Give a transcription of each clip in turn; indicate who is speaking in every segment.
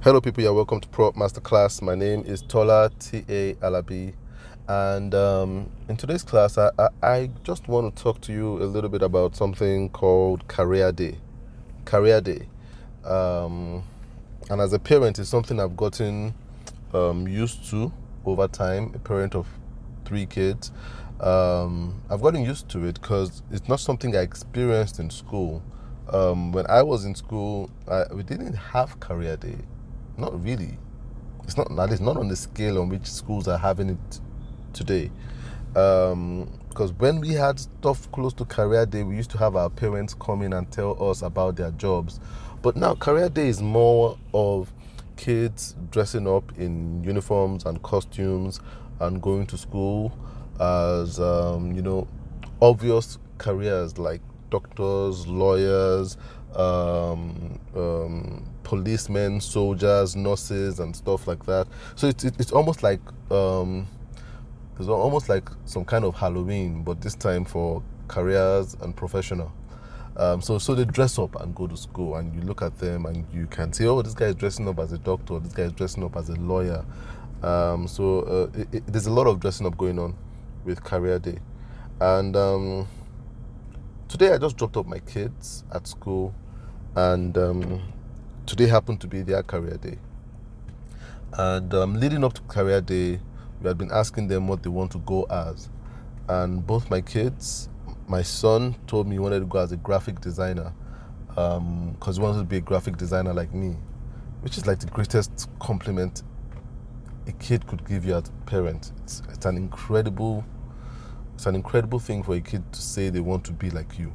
Speaker 1: Hello, people. You're welcome to Prop Masterclass. My name is Tola T A Alabi, and um, in today's class, I, I, I just want to talk to you a little bit about something called Career Day. Career Day, um, and as a parent, it's something I've gotten um, used to over time. A parent of three kids, um, I've gotten used to it because it's not something I experienced in school. Um, when I was in school, I, we didn't have Career Day not really. It's not that is not on the scale on which schools are having it today. Because um, when we had stuff close to career day, we used to have our parents come in and tell us about their jobs. But now career day is more of kids dressing up in uniforms and costumes and going to school as um, you know obvious careers like doctors, lawyers, um, um, policemen, soldiers, nurses, and stuff like that. So it's it's almost like um, it's almost like some kind of Halloween, but this time for careers and professional. Um, so so they dress up and go to school, and you look at them and you can say, oh, this guy is dressing up as a doctor, this guy is dressing up as a lawyer. Um, so uh, it, it, there's a lot of dressing up going on with Career Day, and um, today I just dropped off my kids at school, and um, today happened to be their career day. And um, leading up to career day, we had been asking them what they want to go as. And both my kids, my son told me he wanted to go as a graphic designer because um, he wanted to be a graphic designer like me, which is like the greatest compliment a kid could give you as a parent. It's, it's an incredible, it's an incredible thing for a kid to say they want to be like you.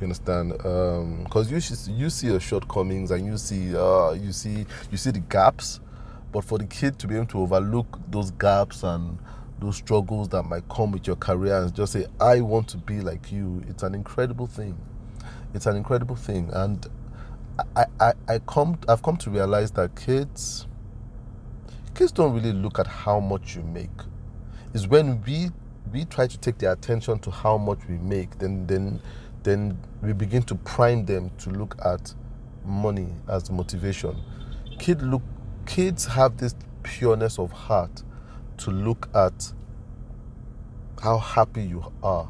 Speaker 1: You understand? Because um, you you see your shortcomings and you see uh, you see you see the gaps, but for the kid to be able to overlook those gaps and those struggles that might come with your career and just say, "I want to be like you," it's an incredible thing. It's an incredible thing, and I, I, I come I've come to realize that kids kids don't really look at how much you make. It's when we we try to take their attention to how much we make, then then then we begin to prime them to look at money as motivation. Kid look, kids have this pureness of heart to look at how happy you are.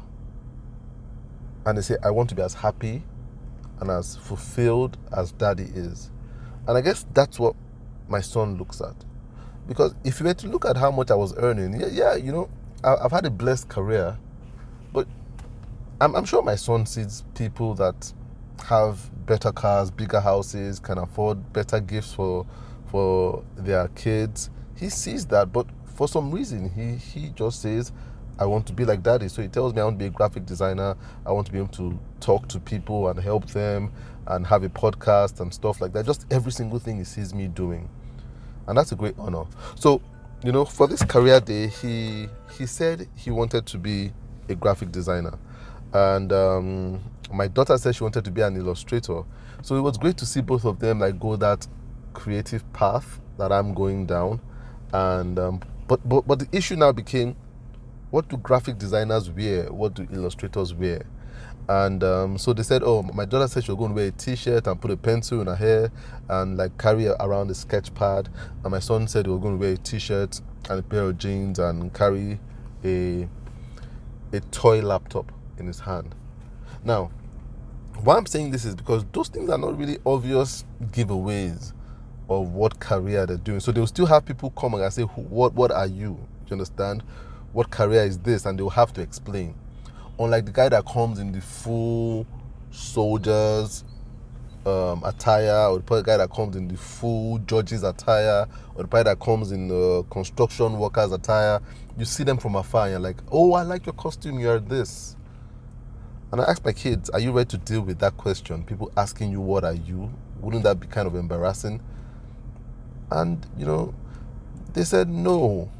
Speaker 1: And they say, I want to be as happy and as fulfilled as daddy is. And I guess that's what my son looks at. Because if you were to look at how much I was earning, yeah, yeah you know, I've had a blessed career, but I'm, I'm sure my son sees people that have better cars, bigger houses, can afford better gifts for for their kids. He sees that, but for some reason, he he just says, "I want to be like daddy." So he tells me, "I want to be a graphic designer. I want to be able to talk to people and help them, and have a podcast and stuff like that." Just every single thing he sees me doing, and that's a great honor. So, you know, for this career day, he he said he wanted to be a graphic designer and um, my daughter said she wanted to be an illustrator. So it was great to see both of them like go that creative path that I'm going down. And um, but but but the issue now became, what do graphic designers wear? What do illustrators wear? And um, so they said, oh, my daughter said she was going to wear a t-shirt and put a pencil in her hair and like carry around a sketch pad. And my son said he was going to wear a t-shirt and a pair of jeans and carry a a toy laptop in his hand. Now, why I'm saying this is because those things are not really obvious giveaways of what career they're doing. So they'll still have people come and say, "What? What are you?" Do you understand? What career is this? And they'll have to explain. Unlike the guy that comes in the full soldiers um, attire, or the guy that comes in the full judges attire, or the guy that comes in the construction workers attire, you see them from afar and you're like, "Oh, I like your costume. You're this." And I asked my kids, Are you ready to deal with that question? People asking you, What are you? Wouldn't that be kind of embarrassing? And, you know, they said no.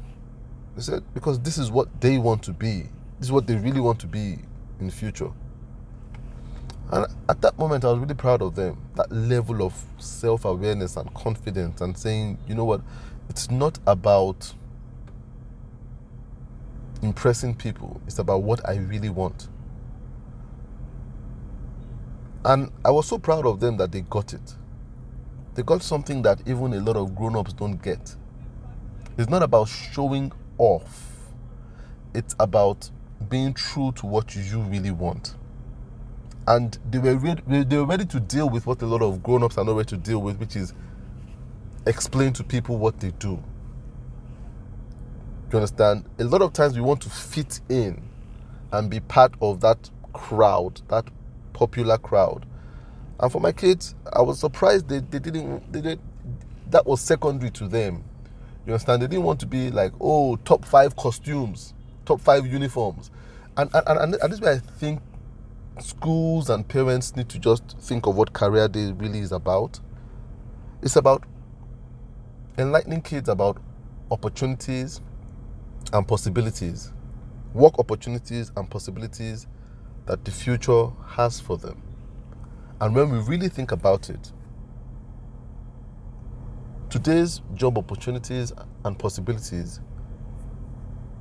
Speaker 1: They said, Because this is what they want to be. This is what they really want to be in the future. And at that moment, I was really proud of them. That level of self awareness and confidence, and saying, you know what, it's not about impressing people, it's about what I really want. And I was so proud of them that they got it. they got something that even a lot of grown-ups don't get. It's not about showing off. It's about being true to what you really want. And they were ready, they were ready to deal with what a lot of grown-ups are not ready to deal with, which is explain to people what they do. You understand? A lot of times we want to fit in and be part of that crowd, that popular crowd. And for my kids, I was surprised they, they didn't they did that was secondary to them. You understand? They didn't want to be like, oh, top five costumes, top five uniforms. And and, and, and this is where I think schools and parents need to just think of what career day really is about. It's about enlightening kids about opportunities and possibilities, work opportunities and possibilities that the future has for them. And when we really think about it, today's job opportunities and possibilities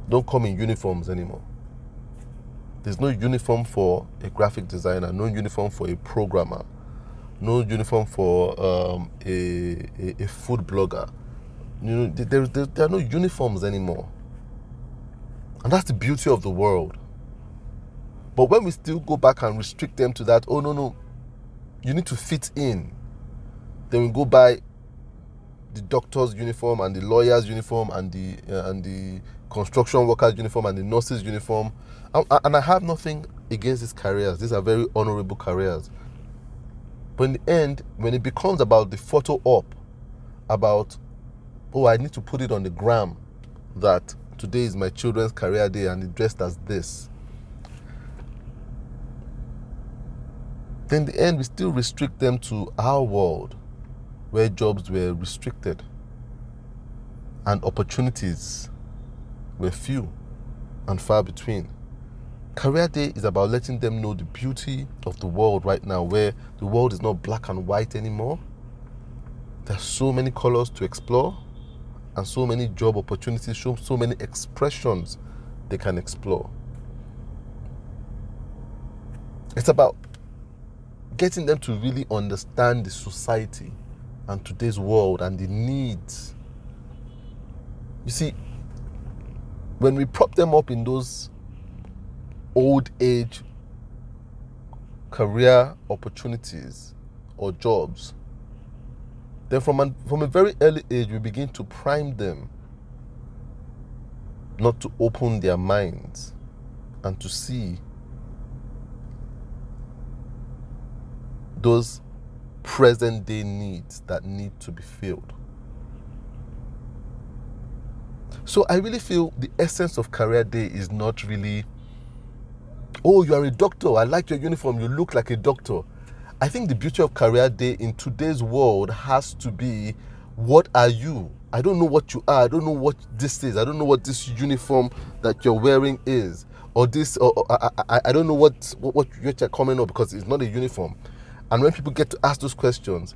Speaker 1: don't come in uniforms anymore. There's no uniform for a graphic designer, no uniform for a programmer, no uniform for um, a, a, a, food blogger. You know, there, there, there are no uniforms anymore. And that's the beauty of the world. But when we still go back and restrict them to that, oh no, no, you need to fit in. Then we go buy the doctor's uniform and the lawyer's uniform and the uh, and the construction workers uniform and the nurses uniform. And, I have nothing against these careers. These are very honorable careers. But in the end, when it becomes about the photo op, about oh I need to put it on the gram that today is my children's career day and it dressed as this. Then in the end we still restrict them to our world where jobs were restricted and opportunities were few and far between. Career Day is about letting them know the beauty of the world right now, where the world is not black and white anymore. There are so many colors to explore and so many job opportunities, so, so many expressions they can explore. It's about getting them to really understand the society and today's world and the needs. You see, when we prop them up in those old age career opportunities or jobs, then from from a very early age, we begin to prime them not to open their minds and to see those present day needs that need to be filled. So I really feel the essence of career day is not really, oh, you are a doctor. I like your uniform. You look like a doctor. I think the beauty of career day in today's world has to be what are you? I don't know what you are. I don't know what this is. I don't know what this uniform that you're wearing is. Or this, or, or I, I, I, don't know what, what, what you're coming up because it's not a uniform. And when people get to ask those questions,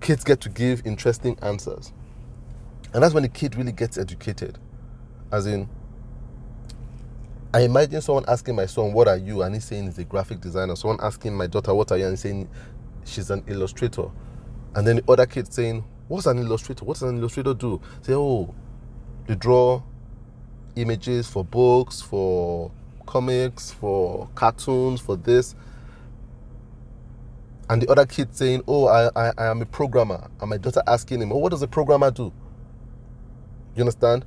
Speaker 1: kids get to give interesting answers. And that's when the kid really gets educated. As in, I imagine someone asking my son, What are you? And he's saying he's a graphic designer. Someone asking my daughter, What are you? And he's saying she's an illustrator. And then the other kid saying, What's an illustrator? What does an illustrator do? Say, Oh, they draw images for books, for comics, for cartoons, for this. And the other kid saying, Oh, I, I, I am a programmer. And my daughter asking him, Oh, what does a programmer do? You understand?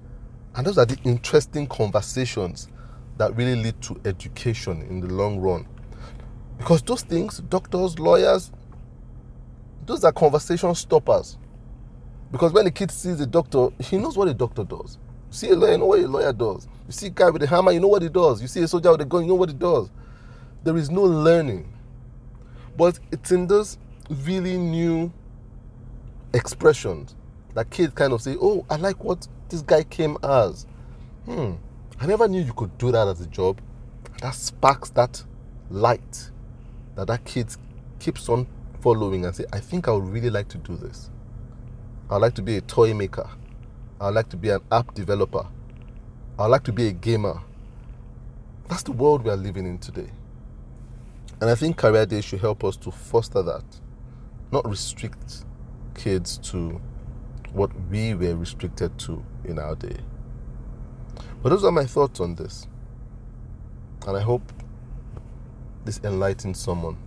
Speaker 1: And those are the interesting conversations that really lead to education in the long run. Because those things, doctors, lawyers, those are conversation stoppers. Because when the kid sees a doctor, he knows what a doctor does. You see a lawyer, you know what a lawyer does. You see a guy with a hammer, you know what he does. You see a soldier with a gun, you know what he does. There is no learning. But it's in those really new expressions that kids kind of say, Oh, I like what this guy came as. Hmm, I never knew you could do that as a job. That sparks that light that that kid keeps on following and say, I think I would really like to do this. I'd like to be a toy maker. I'd like to be an app developer. I'd like to be a gamer. That's the world we are living in today. And I think Career Day should help us to foster that, not restrict kids to what we were restricted to in our day. But those are my thoughts on this. And I hope this enlightens someone.